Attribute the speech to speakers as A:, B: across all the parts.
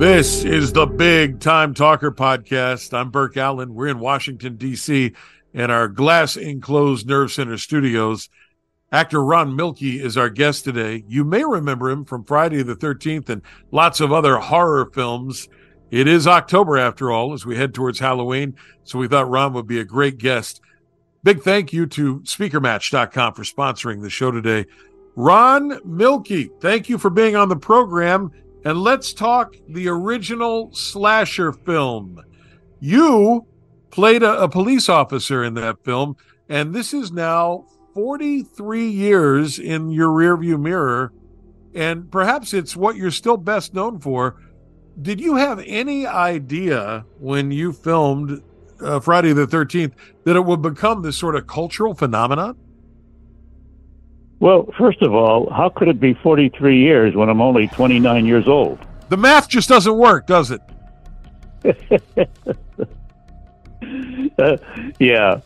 A: This is the Big Time Talker podcast. I'm Burke Allen. We're in Washington, D.C., in our glass enclosed Nerve Center studios. Actor Ron Millkie is our guest today. You may remember him from Friday the 13th and lots of other horror films. It is October, after all, as we head towards Halloween. So we thought Ron would be a great guest. Big thank you to SpeakerMatch.com for sponsoring the show today. Ron Millkie, thank you for being on the program. And let's talk the original slasher film. You played a, a, police officer in that film, and this is now 43 years in your rearview mirror. And perhaps it's what you're still best known for. Did you have any idea when you filmed uh, Friday the 13th that it would become this sort of cultural phenomenon?
B: Well, first of all, how could it be 43 years when I'm only 29 years old?
A: The math just doesn't work, does it?
B: uh, yeah.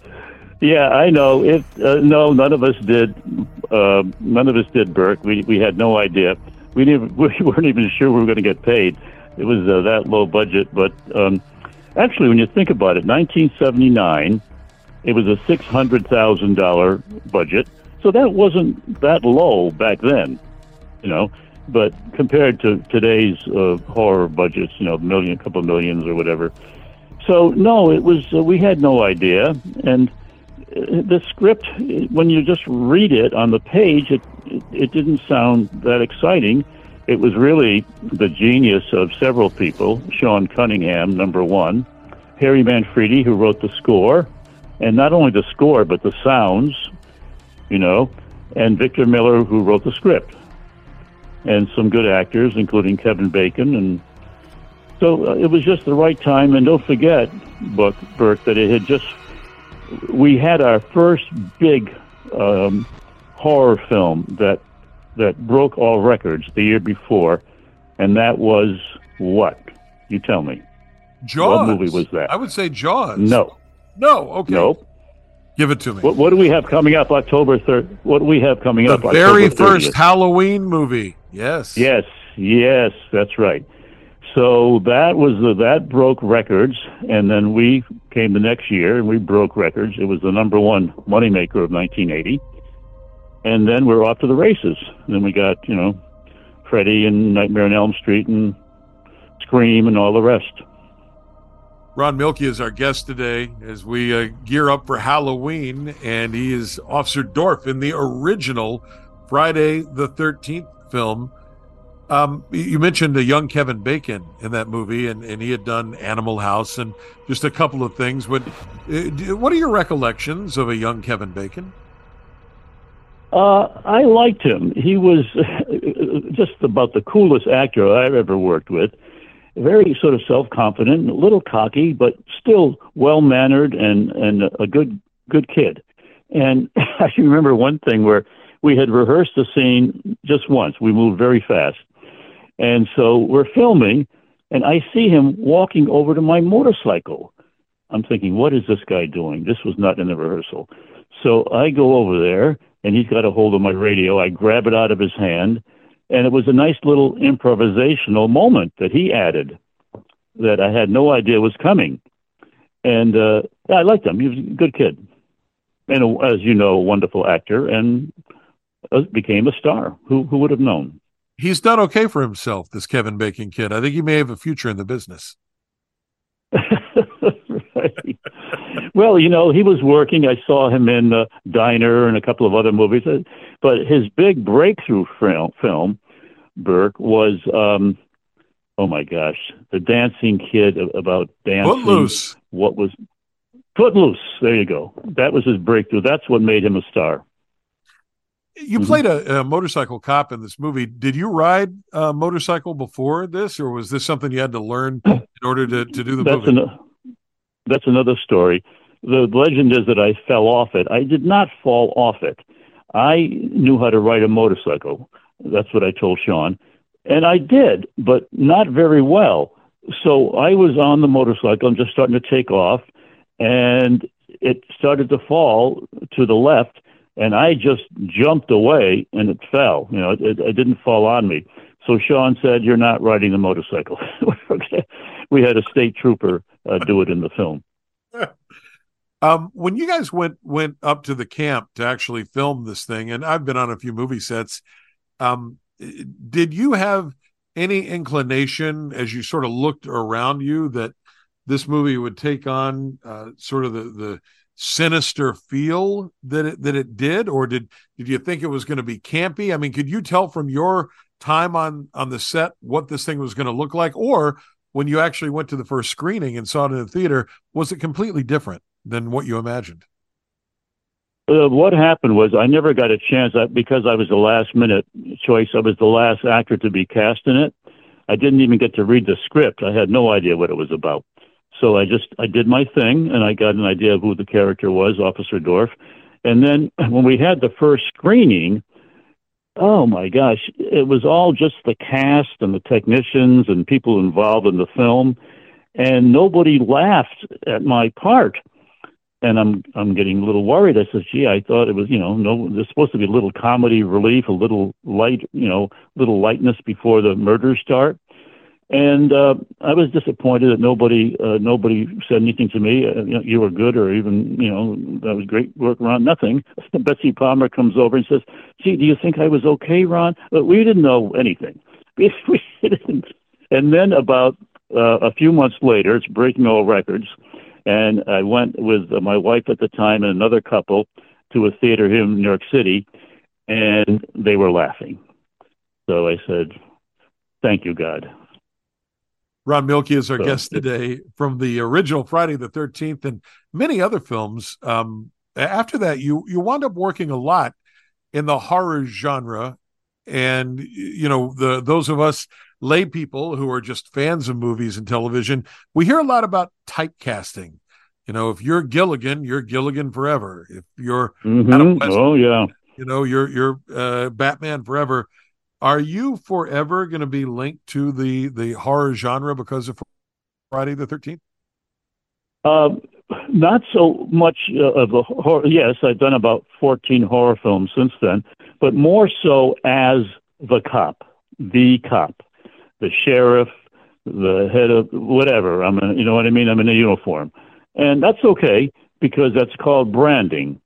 B: Yeah, I know. It uh, no, none of us did. Uh, none of us did, Burke. We we had no idea. We didn't. We weren't even sure we were going to get paid. It was uh, that low budget. But um, actually, when you think about it, 1979, it was a six hundred thousand dollar budget so that wasn't that low back then, you know. But compared to today's uh, horror budgets, you know, million, couple of millions or whatever. So no, it was. Uh, we had no idea, and uh, the script, when you just read it on the page, it, it it didn't sound that exciting. It was really the genius of several people. Sean Cunningham, number one, Harry Manfredi, who wrote the score, and not only the score but the sounds you know, and Victor Miller, who wrote the script, and some good actors, including Kevin Bacon. And so uh, it was just the right time. And don't forget, Buck, Burke, that it had just, we had our first big um, horror film that, that broke all records the year before, and that was what? You tell me.
A: Jaws.
B: What movie was that?
A: I would say Jaws.
B: No.
A: No. Okay.
B: Nope.
A: Give it to me.
B: What, what, do we have coming up October 3rd? What do we have coming
A: the
B: up?
A: The very first Halloween movie. Yes.
B: Yes. Yes, that's right. So that was the, that broke records, and then we came the next year and we broke records. It was the number one moneymaker of 1980, and then we're off to the races. And then we got you know, Freddy and Nightmare on Elm Street and Scream and all the rest.
A: Ron Millkie is our guest today as we uh, gear up for Halloween, and he is Officer Dorf in the original Friday the 13th film. Um, you mentioned a young Kevin Bacon in that movie, and, and he had done Animal House and just a couple of things. But uh, what are your recollections of a young Kevin Bacon?
B: Uh, I liked him. He was just about the coolest actor I've ever worked with very sort of self confident, a little cocky, but still well mannered and and a good good kid. And I can remember one thing where we had rehearsed the scene just once. We moved very fast, and so we're filming, and I see him walking over to my motorcycle. I'm thinking, what is this guy doing? This was not in the rehearsal. So I go over there, and he's got a hold of my radio. I grab it out of his hand and it was a nice little improvisational moment that he added that I had no idea was coming. And uh, I liked him. He was a good kid. And a, as you know, a wonderful actor and uh, became a star. Who, who would have known?
A: He's done okay for himself, this Kevin Bacon kid. I think he may have a future in the business.
B: right. Well, you know, he was working. I saw him in uh, Diner and a couple of other movies. Uh, but his big breakthrough film, film Burke, was, um, oh my gosh, The Dancing Kid about dancing.
A: Footloose.
B: What was Footloose? There you go. That was his breakthrough. That's what made him a star.
A: You mm-hmm. played a, a, motorcycle cop in this movie. Did you ride a motorcycle before this, or was this something you had to learn in order to, to do the
B: that's
A: movie?
B: An, that's another story. The legend is that I fell off it. I did not fall off it. I knew how to ride a motorcycle. That's what I told Sean. And I did, but not very well. So I was on the motorcycle and just starting to take off, and it started to fall to the left, and I just jumped away and it fell. You know, it, it didn't fall on me. So Sean said, "You're not riding the motorcycle." we had a state trooper uh, do it in the film.
A: Um, when you guys went went up to the camp to actually film this thing, and I've been on a few movie sets, um, did you have any inclination as you sort of looked around you that this movie would take on uh, sort of the the sinister feel that it that it did, or did did you think it was going to be campy? I mean, could you tell from your time on on the set what this thing was going to look like, or when you actually went to the first screening and saw it in the theater, was it completely different? than what you imagined?
B: Uh, what happened was I never got a chance I, because I was the last minute choice. I was the last actor to be cast in it. I didn't even get to read the script. I had no idea what it was about. So I just I did my thing and I got an idea of who the character was, Officer Dorf. And then when we had the first screening, oh my gosh, it was all just the cast and the technicians and people involved in the film, and nobody laughed at my part and I'm I'm getting a little worried. I said, "Gee, I thought it was you know no, there's supposed to be a little comedy relief, a little light, you know, little lightness before the murders start." And uh, I was disappointed that nobody uh, nobody said anything to me. Uh, you, know, you were good, or even you know that was great work, Ron. Nothing. Betsy Palmer comes over and says, "Gee, do you think I was okay, Ron?" But we didn't know anything. We, we didn't. And then about uh, a few months later, it's breaking all records and I went with my wife at the time and another couple to a theater here in New York City, and they were laughing. So I said, Thank you, God.
A: Ron Millkie is our so, guest today from the original Friday the 13th and many other films. Um, after that, you, you wound up working a lot in the horror genre. And, you know, the those of us lay people who are just fans of movies and television, we hear a lot about typecasting. You know, if you're Gilligan, you're Gilligan forever. If you're
B: mm-hmm. West, oh yeah,
A: you know, you're you're uh, Batman forever. Are you forever going to be linked to the the horror genre because of Friday the Thirteenth?
B: Um, not so much uh, of the horror. Yes, I've done about fourteen horror films since then, but more so as the cop, the cop the sheriff, the head of whatever. I'm, a, you know what I mean. I'm in a uniform, and that's okay because that's called branding.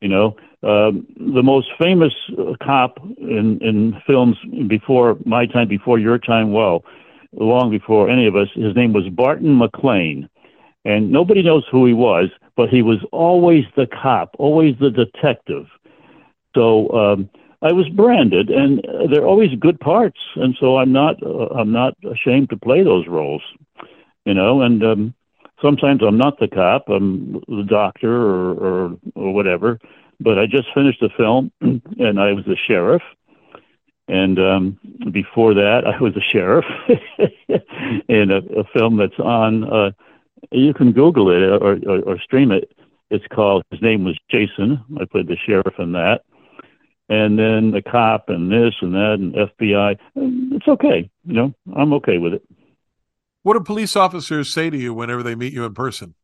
B: You know, um, the most famous uh, cop in in films before my time, before your time, well, long before any of us. His name was Barton MacLane, and nobody knows who he was, but he was always the cop, always the detective. So um, I was branded, and they're always good parts, and so I'm not uh, I'm not ashamed to play those roles, you know. And um, sometimes I'm not the cop, I'm the doctor or, or or whatever. But I just finished a film, and I was the sheriff, and um, before that, I was a sheriff in a, a film that's on. Uh, you can Google it or, or, or stream it. It's called. His name was Jason. I played the sheriff in that and then the cop and this and that and FBI. It's okay. You know, I'm okay with it.
A: What do police officers say to you whenever they meet you in person?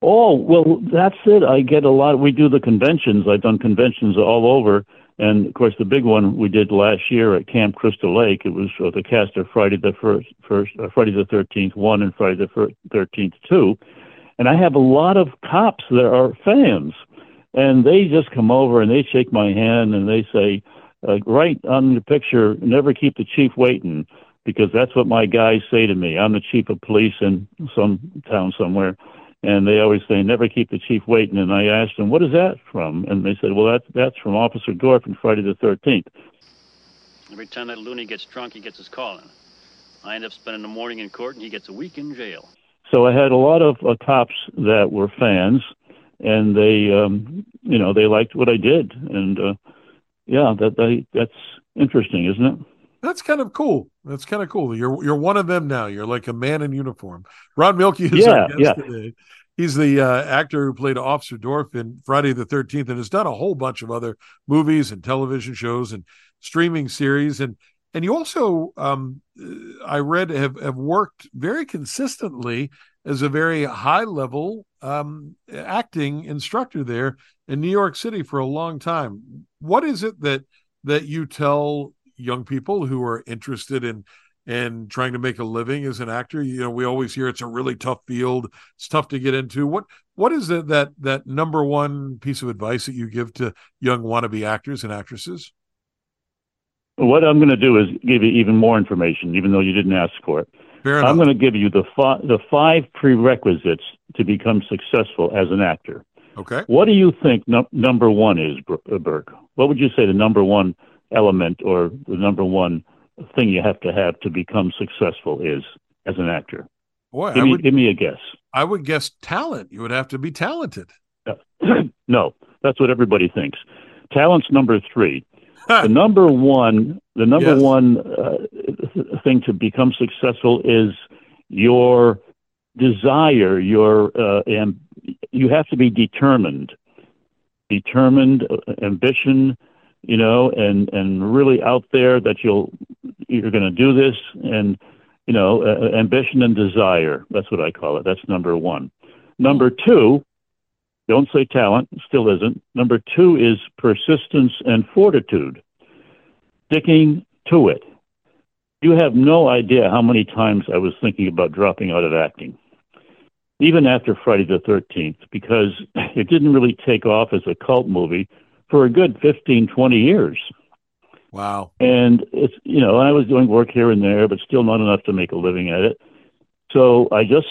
B: Oh, well, that's it. I get a lot. We do the conventions. I've done conventions all over. And of course, the big one we did last year at Camp Crystal Lake. It was uh, the cast of Friday the first, first uh, Friday the Thirteenth one and Friday the Thirteenth two, and I have a lot of cops that are fans and they just come over and they shake my hand and they say, uh, right on the picture, never keep the chief waiting, because that's what my guys say to me. I'm the chief of police in some town somewhere, and they always say, never keep the chief waiting. And I asked them, what is that from? And they said, well, that's that's from Officer Dorf in Friday the 13th.
C: Every time that loony gets drunk, he gets his calling. I end up spending the morning in court, and he gets a week in jail.
B: So I had a lot of uh, cops that were fans and they um you know they liked what I did. And uh yeah that they that's interesting isn't it?
A: That's kind of cool. That's kind of cool. You're you're one of them now. You're like a man in uniform. Ron Millkie is
B: yeah, our guest yeah.
A: today. He's the uh, actor who played Officer Dorf in Friday the 13th and has done a whole bunch of other movies and television shows and streaming series. And and you also um I read have have worked very consistently as a very high level um, acting instructor there in New York City for a long time. What is it that that you tell young people who are interested in and trying to make a living as an actor? You know, we always hear it's a really tough field. It's tough to get into. What what is it that that number one piece of advice that you give to young wannabe actors and actresses?
B: What I'm going to do is give you even more information, even though you didn't ask for it. I'm going to give you the fi- the five prerequisites to become successful as an actor.
A: Okay.
B: What do you think no- number one is, uh, Burke? What would you say the number one element or the number one thing you have to have to become successful is as an actor?
A: Boy,
B: give,
A: I
B: me,
A: would,
B: give me a guess.
A: I would guess talent. You would have to be talented.
B: no, that's what everybody thinks. Talent's number three. The number one, the number yes. one uh, thing to become successful is your desire, your uh, and you have to be determined, determined, uh, ambition, you know, and and really out there that you'll you're going to do this, and you know, uh, ambition and desire. That's what I call it. That's number one. Number two, don't say talent, still isn't. Number two is persistence and fortitude, sticking to it. You have no idea how many times I was thinking about dropping out of acting, even after Friday the 13th, because it didn't really take off as a cult movie for a good 15, 20 years.
A: Wow.
B: And it's, you know, I was doing work here and there, but still not enough to make a living at it. So I just,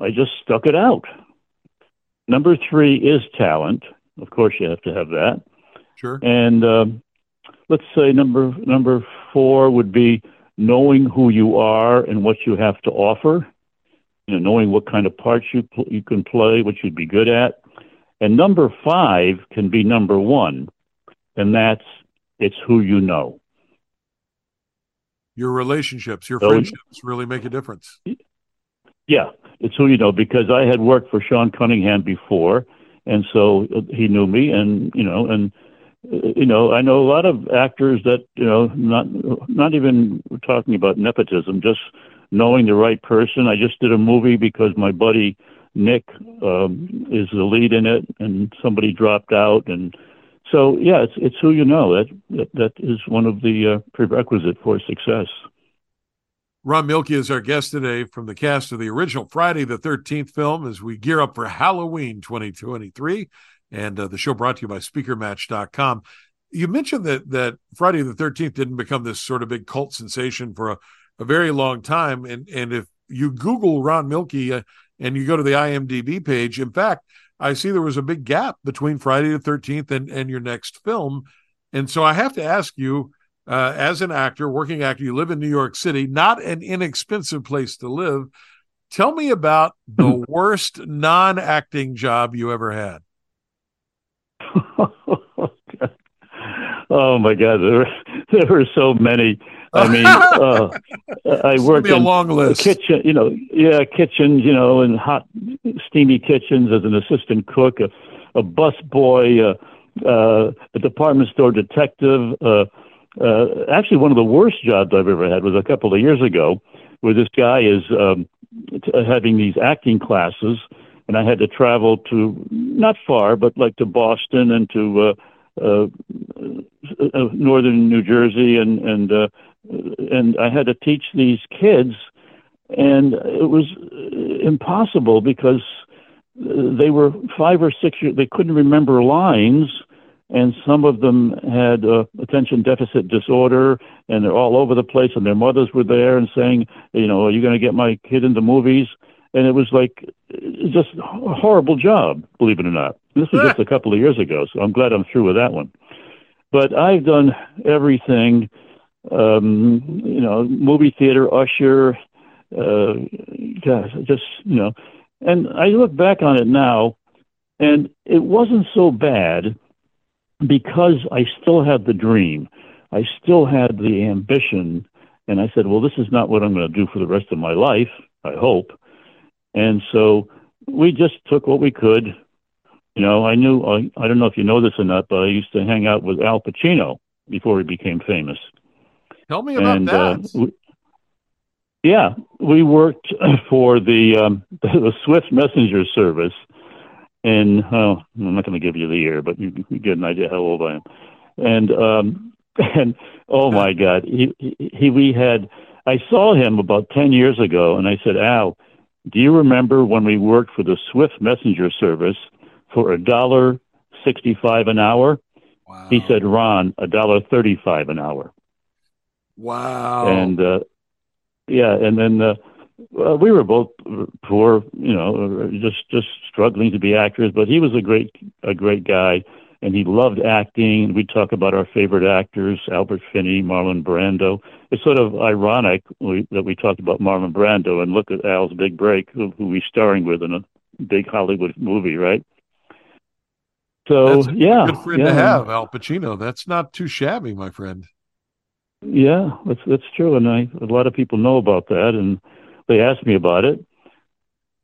B: I just stuck it out. Number three is talent. Of course, you have to have that.
A: Sure.
B: And um, let's say number number four would be knowing who you are and what you have to offer. You know, knowing what kind of parts you pl- you can play, what you'd be good at. And number five can be number one, and that's it's who you know.
A: Your relationships, your so, friendships really make a difference.
B: Yeah, it's who you know because I had worked for Sean Cunningham before, and so he knew me, and you know, and you know, I know a lot of actors that you know, not not even talking about nepotism, just knowing the right person. I just did a movie because my buddy Nick um, is the lead in it, and somebody dropped out, and so yeah, it's it's who you know. That that, that is one of the uh, prerequisite for success.
A: Ron Millkie is our guest today from the cast of the original Friday the 13th film as we gear up for Halloween 2023. And uh, the show brought to you by SpeakerMatch.com. You mentioned that that Friday the 13th didn't become this sort of big cult sensation for a, a very long time. And and if you Google Ron Millkie uh, and you go to the IMDb page, in fact, I see there was a big gap between Friday the 13th and, and your next film. And so I have to ask you, uh, as an actor, working actor, you live in New York City, not an inexpensive place to live. Tell me about the worst non acting job you ever had.
B: oh my God, there, there were so many. I mean, uh, I worked
A: in a long list.
B: kitchen, you know, yeah, kitchens, you know, in hot, steamy kitchens as an assistant cook, a, a bus boy, uh, uh, a department store detective. Uh, uh, actually, one of the worst jobs I've ever had was a couple of years ago, where this guy is um, t- having these acting classes, and I had to travel to not far, but like to Boston and to uh, uh, uh, northern New Jersey, and and uh, and I had to teach these kids, and it was impossible because they were five or six years. They couldn't remember lines, and some of them had uh, attention deficit disorder, and they're all over the place. And their mothers were there and saying, you know, are you going to get my kid into movies? And it was like just a horrible job, believe it or not. This was just a couple of years ago, so I'm glad I'm through with that one. But I've done everything, um, you know, movie theater, usher, uh, gosh, just, you know, and I look back on it now, and it wasn't so bad because I still had the dream. I still had the ambition. And I said, well, this is not what I'm going to do for the rest of my life, I hope. And so we just took what we could. You know, I knew, I, I don't know if you know this or not, but I used to hang out with Al Pacino before he became famous.
A: Tell me about and, that. Uh, we,
B: yeah, we worked for the um, the Swift Messenger service, and oh, I'm not going to give you the year, but you, you, get an idea how old I am. And um, and oh my God, he, he, he we had. I saw him about ten years ago, and I said, Al, do you remember when we worked for the Swift Messenger Service for a dollar sixty-five an hour? Wow. He said, Ron, a dollar thirty-five an hour.
A: Wow.
B: And uh, yeah, and then uh, well, we were both poor, you know, just just struggling to be actors. But he was a great a great guy, and he loved acting. We talk about our favorite actors: Albert Finney, Marlon Brando. It's sort of ironic we, that we talked about Marlon Brando and look at Al's big break, who, who he's starring with in a big Hollywood movie, right? So yeah,
A: good friend
B: yeah.
A: to have, Al Pacino. That's not too shabby, my friend.
B: Yeah, that's that's true, and I a lot of people know about that, and they asked me about it.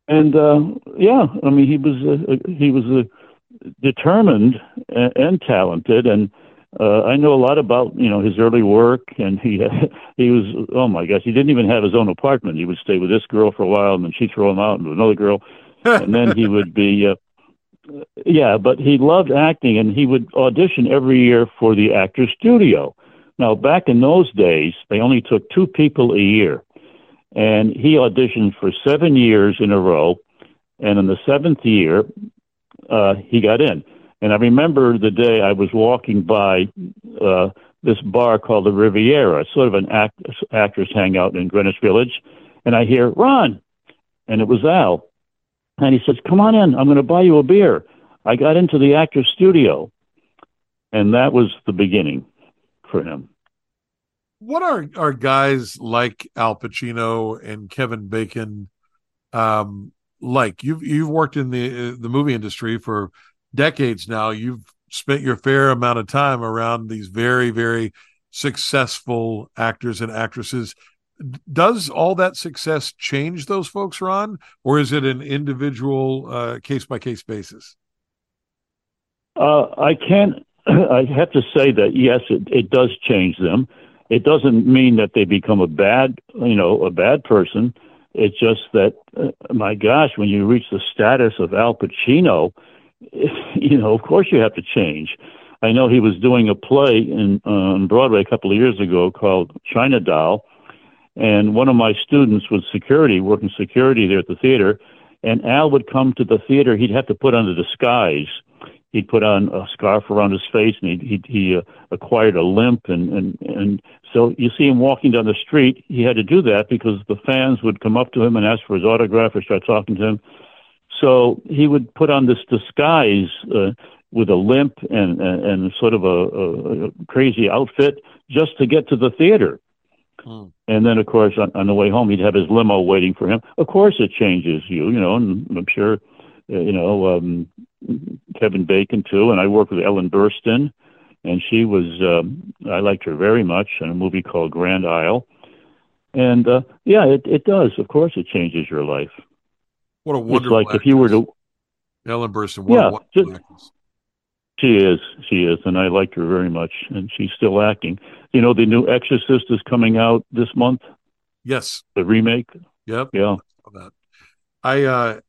B: And uh, yeah, I mean, he was uh, he was uh, determined and, and talented, and uh, I know a lot about you know his early work. And he he was oh my gosh, he didn't even have his own apartment. He would stay with this girl for a while, and then she'd throw him out into another girl, and then he would be. Uh, yeah, but he loved acting, and he would audition every year for the Actors Studio now, back in those days, they only took two people a year. And he auditioned for seven years in a row. And in the seventh year, uh, he got in. And I remember the day I was walking by uh, this bar called the Riviera, sort of an act- actors hangout in Greenwich Village. And I hear, Ron. And it was Al. And he says, Come on in. I'm going to buy you a beer. I got into the actor's studio. And that was the beginning for him.
A: What are are guys like Al Pacino and Kevin Bacon um, like? You've you've worked in the the movie industry for decades now. You've spent your fair amount of time around these very very successful actors and actresses. Does all that success change those folks, Ron, or is it an individual case by case basis?
B: Uh, I can't I have to say that yes, it, it does change them. It doesn't mean that they become a bad, you know, a bad person. It's just that, uh, my gosh, when you reach the status of Al Pacino, you know, of course you have to change. I know he was doing a play in uh, on Broadway a couple of years ago called China Doll, and one of my students was security, working security there at the theater, and Al would come to the theater. He'd have to put on a disguise he'd put on a scarf around his face and he he, he uh, acquired a limp and and and so you see him walking down the street. He had to do that because the fans would come up to him and ask for his autograph or start talking to him. So he would put on this disguise uh, with a limp and and, and sort of a, a, a crazy outfit just to get to the theater. Hmm. and then of course on, on the way home he'd have his limo waiting for him. Of course it changes you you know and i'm sure uh, you know, um, Kevin Bacon too, and I worked with Ellen Burstyn, and she was um, I liked her very much in a movie called Grand Isle, and uh, yeah, it it does. Of course, it changes your life.
A: What a wonderful!
B: It's like actress. if you were to
A: Ellen Burstyn. What
B: yeah, just, she is. She is, and I liked her very much, and she's still acting. You know, the new Exorcist is coming out this month.
A: Yes,
B: the remake.
A: Yep.
B: Yeah.
A: I uh,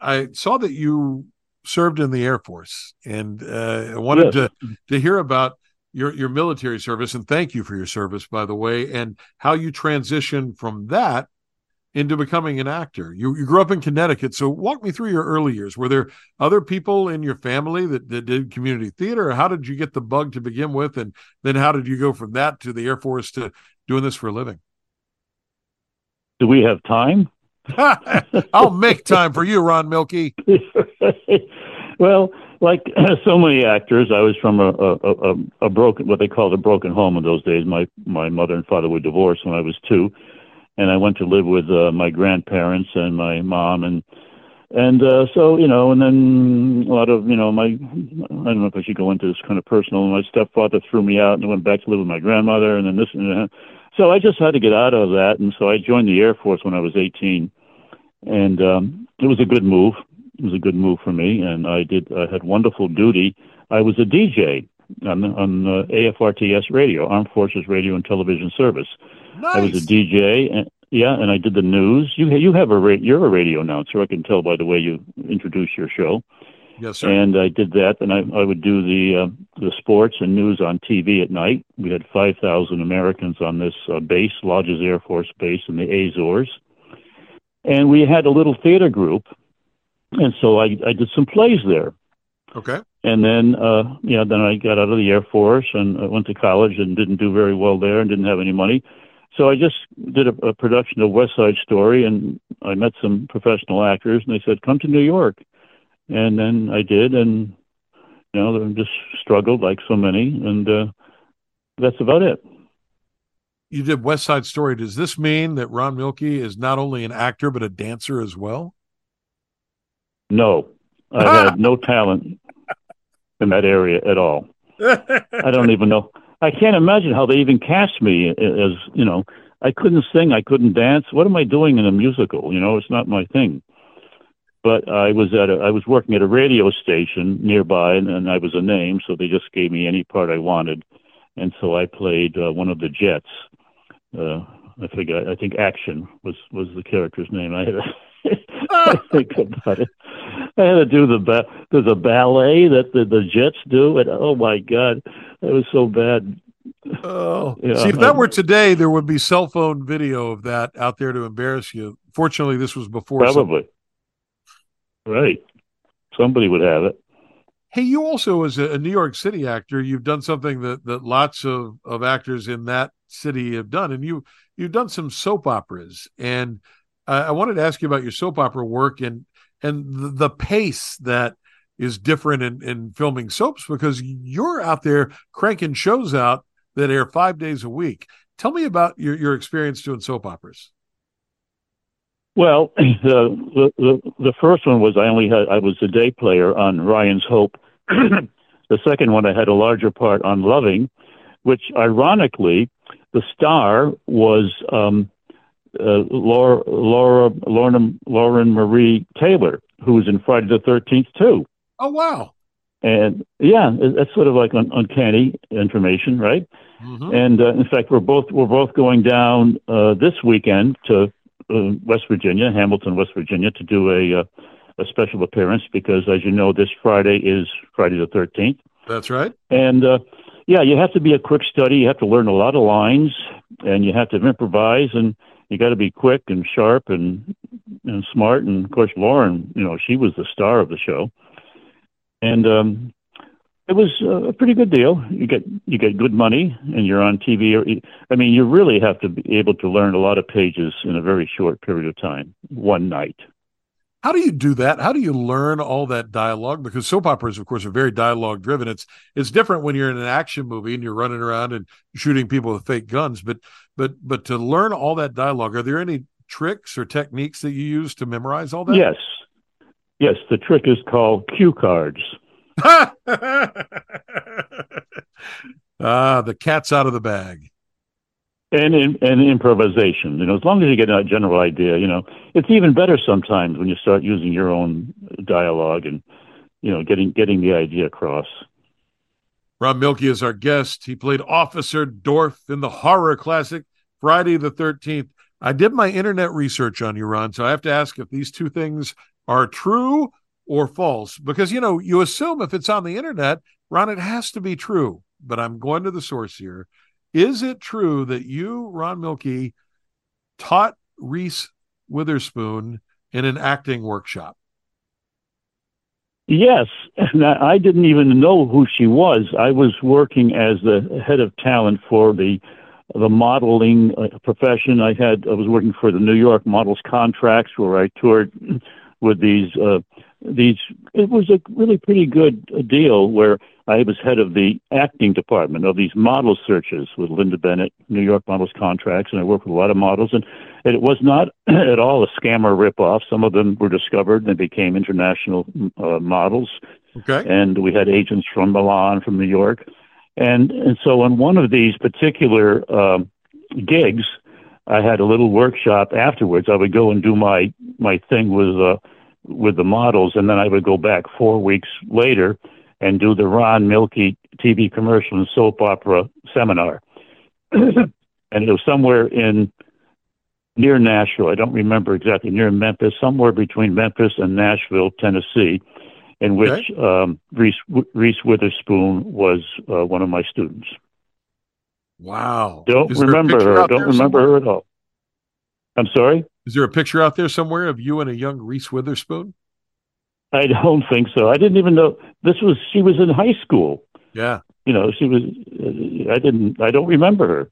A: I saw that you served in the Air Force, and uh, I wanted yes. to to hear about your your military service. And thank you for your service, by the way, and how you transitioned from that into becoming an actor. You you grew up in Connecticut, so walk me through your early years. Were there other people in your family that, that did community theater? How did you get the bug to begin with, and then how did you go from that to the Air Force to doing this for a living?
B: Do we have time?
A: I'll make time for you, Ron Millkie.
B: well, like so many actors, I was from a, a, a, a broken, what they called a broken home in those days. My my mother and father were divorced when I was two, and I went to live with uh, my grandparents and my mom and and uh, so you know, and then a lot of you know my I don't know if I should go into this kind of personal. My stepfather threw me out and went back to live with my grandmother, and then this and that. So I just had to get out of that, and so I joined the Air Force when I was 18, and um, it was a good move. It was a good move for me, and I did. I had wonderful duty. I was a DJ on on uh, AFRTS radio, Armed Forces Radio and Television Service.
A: Nice.
B: I was a DJ, and yeah, and I did the news. You you have a ra- you're a radio announcer. I can tell by the way you introduce your show.
A: Yes, sir.
B: And I did that. And I, I would do the uh, the sports and news on TV at night. We had 5,000 Americans on this uh, base, Lajes Air Force Base in the Azores. And we had a little theater group. And so I, I did some plays there.
A: Okay.
B: And then, uh, you know, then I got out of the Air Force and I went to college and didn't do very well there and didn't have any money. So I just did a, a production of West Side Story and I met some professional actors and they said, come to New York. And then I did. And, you know, I just struggled like so many. And uh, that's about it.
A: You did West Side Story. Does this mean that Ron Millkie is not only an actor, but a dancer as well?
B: No, I had no talent in that area at all. I don't even know. I can't imagine how they even cast me as you know. I couldn't sing. I couldn't dance. What am I doing in a musical? You know, it's not my thing. But I was at a, I was working at a radio station nearby, and, and I was a name, so they just gave me any part I wanted, and so I played uh, one of the Jets. Uh, I forget. I think Action was was the character's name. I had to I think about it. I had to do the ba- there's a ballet that the, the Jets do, and oh my god, it was so bad.
A: Oh, yeah. see, if that were today, there would be cell phone video of that out there to embarrass you. Fortunately, this was before.
B: Probably. Some... Right. Somebody would have it.
A: Hey, you also, as a, New York City actor, you've done something that, that lots of, of actors in that city have done, and you you've done some soap operas. And uh, I wanted to ask you about your soap opera work and and the, the pace that is different in, in filming soaps because you're out there cranking shows out that air five days a week. Tell me about your, your experience doing soap operas.
B: Well, the, the the first one was I only had I was a day player on Ryan's Hope. the second one I had a larger part on Loving, which ironically the star was um, uh, Laura Laura Lauren Lauren Marie Taylor, who was in Friday the Thirteenth too.
A: Oh wow!
B: And yeah, that's sort of like un- uncanny information, right? Mm-hmm. And uh, in fact, we're both we're both going down uh, this weekend to uh, West Virginia, Hamilton, West Virginia, to do a uh, a special appearance because, as you know, this Friday is Friday the Thirteenth.
A: That's right.
B: And uh, yeah, you have to be a quick study. You have to learn a lot of lines, and you have to improvise, and you got to be quick and sharp and and smart. And of course, Lauren, you know, she was the star of the show, and um, it was uh, a pretty good deal. You get you get good money, and you're on TV. I mean, you really have to be able to learn a lot of pages in a very short period of time, one night.
A: How do you do that? How do you learn all that dialogue? Because soap operas, of course, are very dialogue driven. It's it's different when you're in an action movie and you're running around and shooting people with fake guns. But but but to learn all that dialogue, are there any tricks or techniques that you use to memorize all that?
B: Yes, yes. The trick is called cue cards.
A: ah, the cat's out of the bag
B: and in, and improvisation. You know, as long as you get a general idea, you know, it's even better sometimes when you start using your own dialogue and you know getting getting the idea across.
A: Ron Millkie is our guest. He played Officer Dorf in the horror classic Friday the Thirteenth. I did my internet research on you, Ron, so I have to ask if these two things are true or false because you know you assume if it's on the internet, Ron, it has to be true. But I'm going to the source here. Is it true that you, Ron Millkie, taught Reese Witherspoon in an acting workshop?
B: Yes, and I didn't even know who she was. I was working as the head of talent for the the modeling uh, profession. I had I was working for the New York Models Contracts, where I toured with these uh, these. It was a really pretty good deal where I was head of the acting department of these model searches with Linda Bennett, New York Models Contracts, and I worked with a lot of models. And, and it was not at all a scam or ripoff. Some of them were discovered and became international uh, models.
A: Okay.
B: And we had agents from Milan, from New York. And, and so on one of these particular uh, gigs, I had a little workshop afterwards. I would go and do my, my thing with, uh, with the models, and then I would go back four weeks later and do the Ron Millkie TV commercial and soap opera seminar. and it was somewhere in near Nashville. I don't remember exactly, near Memphis, somewhere between Memphis and Nashville, Tennessee. in which okay. um, Reese, Reese Witherspoon was uh, one of my students.
A: Wow!
B: Don't Is remember her. Don't remember somewhere? her at all. I'm sorry.
A: Is there a picture out there somewhere of you and a young Reese Witherspoon?
B: I don't think so. I didn't even know this was. She was in high school.
A: Yeah.
B: You know, she was. I didn't. I don't remember her.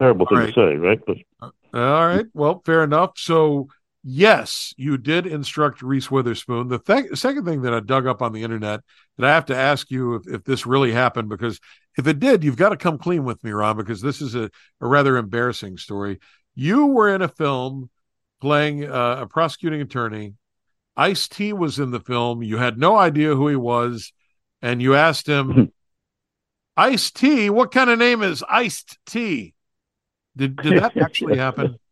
B: Terrible thing right. to say, right? But
A: uh, all right. Well, fair enough. So yes, you did instruct Reese Witherspoon. The th- second thing that I dug up on the internet that I have to ask you if, if this really happened, because if it did, you've got to come clean with me, Ron, because this is a, a rather embarrassing story. You were in a film playing uh, a prosecuting attorney. Ice T was in the film. You had no idea who he was, and you asked him, Ice T, what kind of name is Iced T? Did did that actually happen?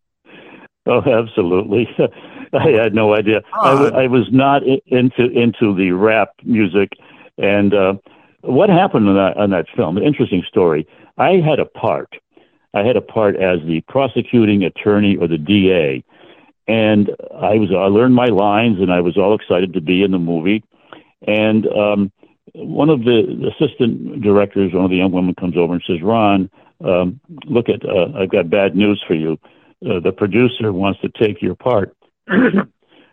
B: Oh, absolutely. I had no idea. I was not into into the rap music, and uh, what happened on that on that film? An interesting story. I had a part. I had a part as the prosecuting attorney or the DA, and I was I learned my lines, and I was all excited to be in the movie. And um, one of the assistant directors, one of the young women, comes over and says, "Ron, um, look at uh, I've got bad news for you." uh, the producer wants to take your part. and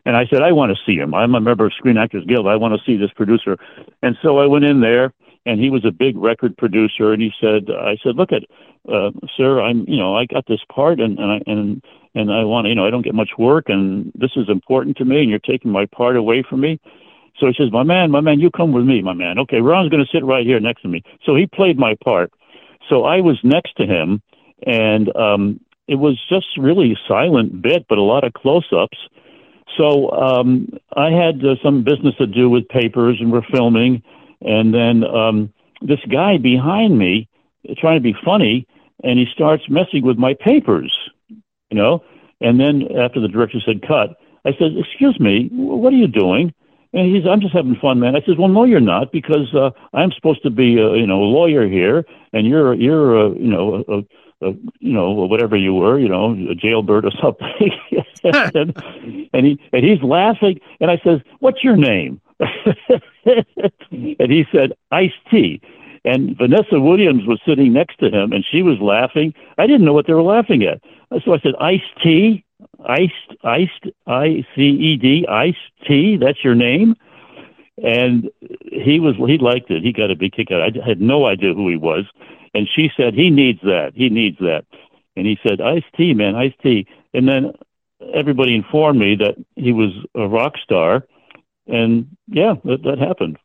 B: I said, I want to see him. I'm a member of Screen Actors Guild. I want to see this producer. And so I went in there, and he was a big record producer. And he said, I said, look at, uh, sir, I'm, you know, I got this part, and and I and and I want, you know, I don't get much work, and this is important to me, and you're taking my part away from me. So he says, my man, my man, you come with me, my man. Okay, Ron's going to sit right here next to me. So he played my part. So I was next to him, and um, it was just really silent bit, but a lot of close-ups. So um, I had uh, some business to do with papers, and we're filming, and then um, this guy behind me, trying to be funny, and he starts messing with my papers, you know. And then after the director said cut, I said, "Excuse me, what are you doing?" And he's, I'm just having fun, man. I says, well, no, you're not, because uh, I'm supposed to be, a, you know, a lawyer here, and you're, you're, a, you know, a, uh, you know, whatever you were, you know, a jailbird or something. and, and he and he's laughing, and I says, "What's your name?" and he said, iced tea. And Vanessa Williams was sitting next to him, and she was laughing. I didn't know what they were laughing at, so I said, "Ice T." Iced, iced, I C E D, iced tea. That's your name. And he was, he liked it. He got a big kick out. I had no idea who he was. And she said, he needs that. He needs that. And he said, iced tea, man, iced tea. And then everybody informed me that he was a rock star. And yeah, that, that happened.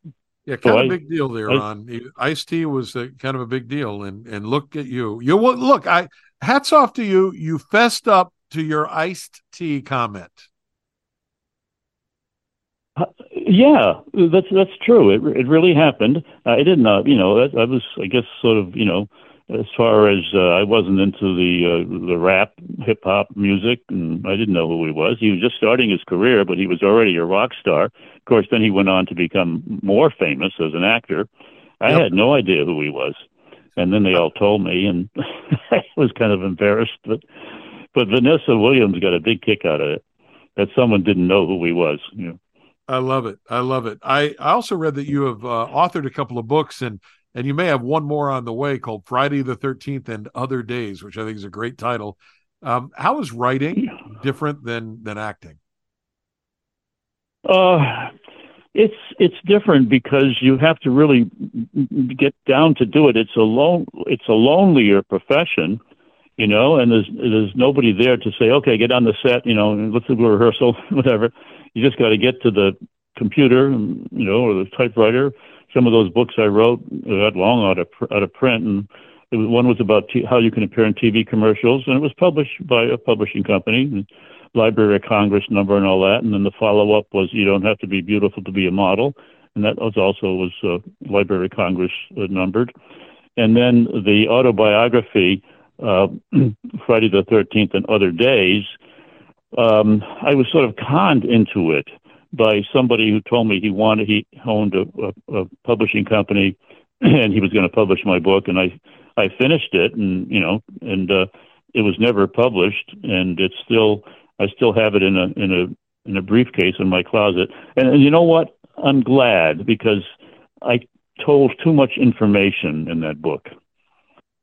A: Yeah, kind so of a big deal there, Ron. Ice T was a, kind of a big deal, and and look at you. You look. I hats off to you. You fessed up to your iced tea comment.
B: Uh, yeah, that's that's true. It it really happened. I didn't, uh, you know, I, I was, I guess, sort of, you know, as far as uh, I wasn't into the uh, the rap hip hop music, and I didn't know who he was. He was just starting his career, but he was already a rock star. Of course, then he went on to become more famous as an actor. I yep. had no idea who he was, and then they all told me, and I was kind of embarrassed. But but Vanessa Williams got a big kick out of it that someone didn't know who he was. You know.
A: I love it. I love it. I, I also read that you have uh, authored a couple of books and and you may have one more on the way called Friday the 13th and Other Days, which I think is a great title. Um, how is writing different than than acting?
B: Uh, it's it's different because you have to really get down to do it. It's a lone it's a lonelier profession, you know, and there's there's nobody there to say, okay, get on the set, you know, let's do a rehearsal, whatever. You just got to get to the computer, you know, or the typewriter. Some of those books I wrote got long out of out of print, and was, one was about t- how you can appear in TV commercials, and it was published by a publishing company, Library of Congress number and all that. And then the follow up was you don't have to be beautiful to be a model, and that was also was uh, Library of Congress uh, numbered. And then the autobiography uh, Friday the 13th and other days, um, I was sort of conned into it by somebody who told me he wanted he owned a, a, a publishing company and he was going to publish my book and I I finished it and you know and uh, it was never published and it's still I still have it in a in a in a briefcase in my closet. And, and you know what? I'm glad because I told too much information in that book,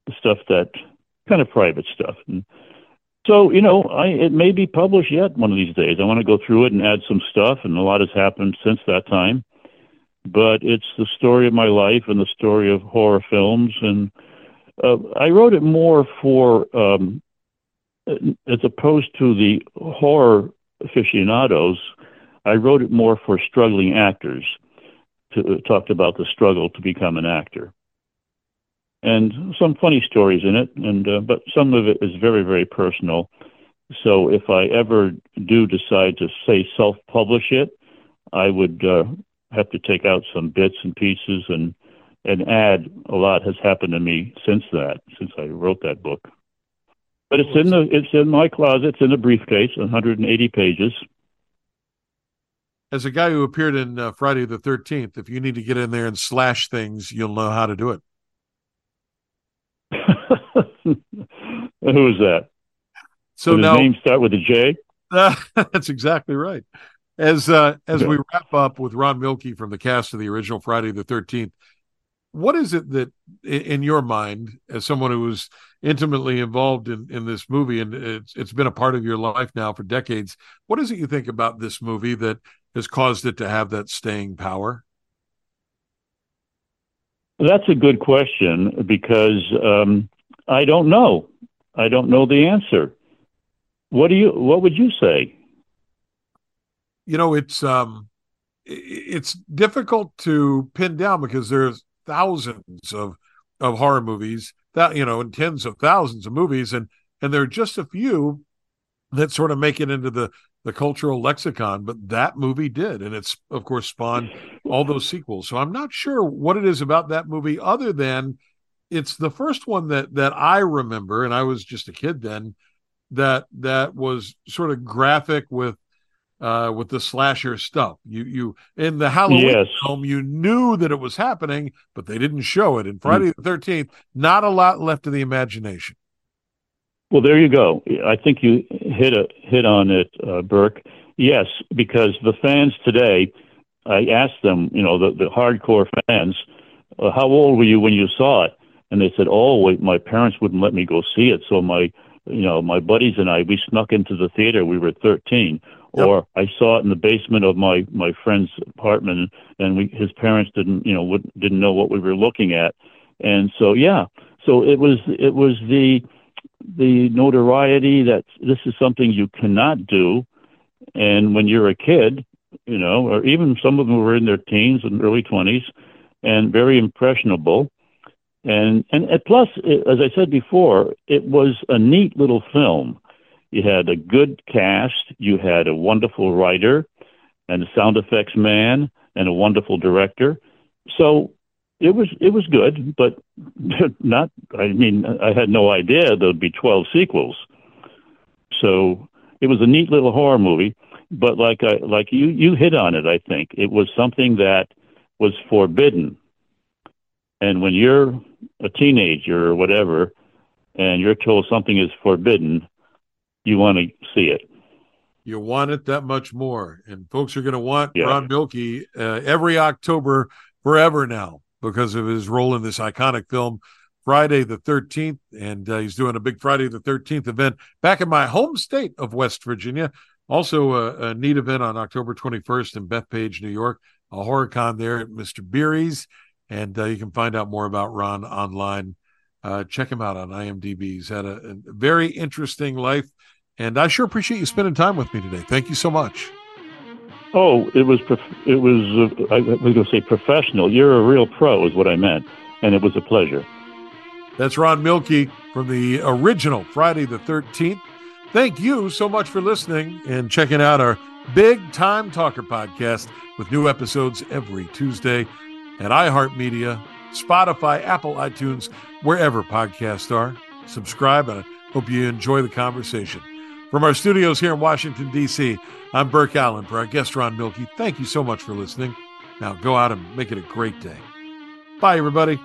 B: the stuff that kind of private stuff. And so, you know, I, it may be published yet one of these days. I want to go through it and add some stuff, and a lot has happened since that time. But it's the story of my life and the story of horror films. And uh, I wrote it more for, um, as opposed to the horror aficionados, I wrote it more for struggling actors. To, uh, talked about the struggle to become an actor and some funny stories in it, and uh, but some of it is very very personal. So if I ever do decide to say self-publish it, I would uh, have to take out some bits and pieces and and add a lot has happened to me since that since I wrote that book. But it's in the it's in my closet. It's in a briefcase, 180 pages.
A: As a guy who appeared in uh, Friday the 13th, if you need to get in there and slash things, you'll know how to do it.
B: Who is that?
A: So
B: Did
A: now
B: his name start with a J.
A: that's exactly right. As uh, as we wrap up with Ron Millkie from the cast of the original Friday the Thirteenth, what is it that, in your mind, as someone who was intimately involved in in this movie and it's it's been a part of your life now for decades, what is it you think about this movie that has caused it to have that staying power?
B: That's a good question because um, I don't know. I don't know the answer. What do you? What would you say?
A: You know, it's um, it's difficult to pin down because there's thousands of of horror movies that you know, and tens of thousands of movies, and and there are just a few that sort of make it into the the cultural lexicon, but that movie did, and it's of course spawned all those sequels. So I'm not sure what it is about that movie, other than it's the first one that that I remember, and I was just a kid then. That that was sort of graphic with uh, with the slasher stuff. You you in the Halloween
B: yes.
A: film, you knew that it was happening, but they didn't show it. In Friday mm. the Thirteenth, not a lot left to the imagination.
B: Well, there you go. I think you hit a hit on it, uh, Burke. Yes, because the fans today, I asked them, you know, the, the hardcore fans, uh, how old were you when you saw it? And they said, oh, wait, my parents wouldn't let me go see it, so my, you know, my buddies and I, we snuck into the theater. We were 13. Yep. Or I saw it in the basement of my my friend's apartment, and we, his parents didn't, you know, would, didn't know what we were looking at, and so yeah, so it was it was the the notoriety that this is something you cannot do. And when you're a kid, you know, or even some of them were in their teens and early 20s and very impressionable. And, and, and plus, it, as I said before, it was a neat little film. You had a good cast, you had a wonderful writer and a sound effects man and a wonderful director. So it was it was good, but not. I mean, I had no idea there'd be twelve sequels. So it was a neat little horror movie, but like I like you you hit on it. I think it was something that was forbidden. And when you're a teenager or whatever, and you're told something is forbidden, you want to see it.
A: You want it that much more, and folks are going to want yeah. Ron Millkie uh, every October forever now because of his role in this iconic film, Friday the 13th. And uh, he's doing a big Friday the 13th event back in my home state of West Virginia. Also, a, a neat event on October 21st in Bethpage, New York, a horror con there at Mr. Beery's. And uh, you can find out more about Ron online. Uh, check him out on IMDb. He's had a, a very interesting life. And I sure appreciate you spending time with me today. Thank you so much.
B: Oh, it was prof- it was uh, I was going to say professional. You're a real pro, is what I meant, and it was a pleasure.
A: That's Ron Millkie from the original Friday the Thirteenth. Thank you so much for listening and checking out our Big Time Talker podcast with new episodes every Tuesday at iHeartMedia, Spotify, Apple, iTunes, wherever podcasts are. Subscribe, and I hope you enjoy the conversation. From our studios here in Washington, D.C., I'm Burke Allen for our guest, Ron Millkie. Thank you so much for listening. Now go out and make it a great day. Bye, everybody.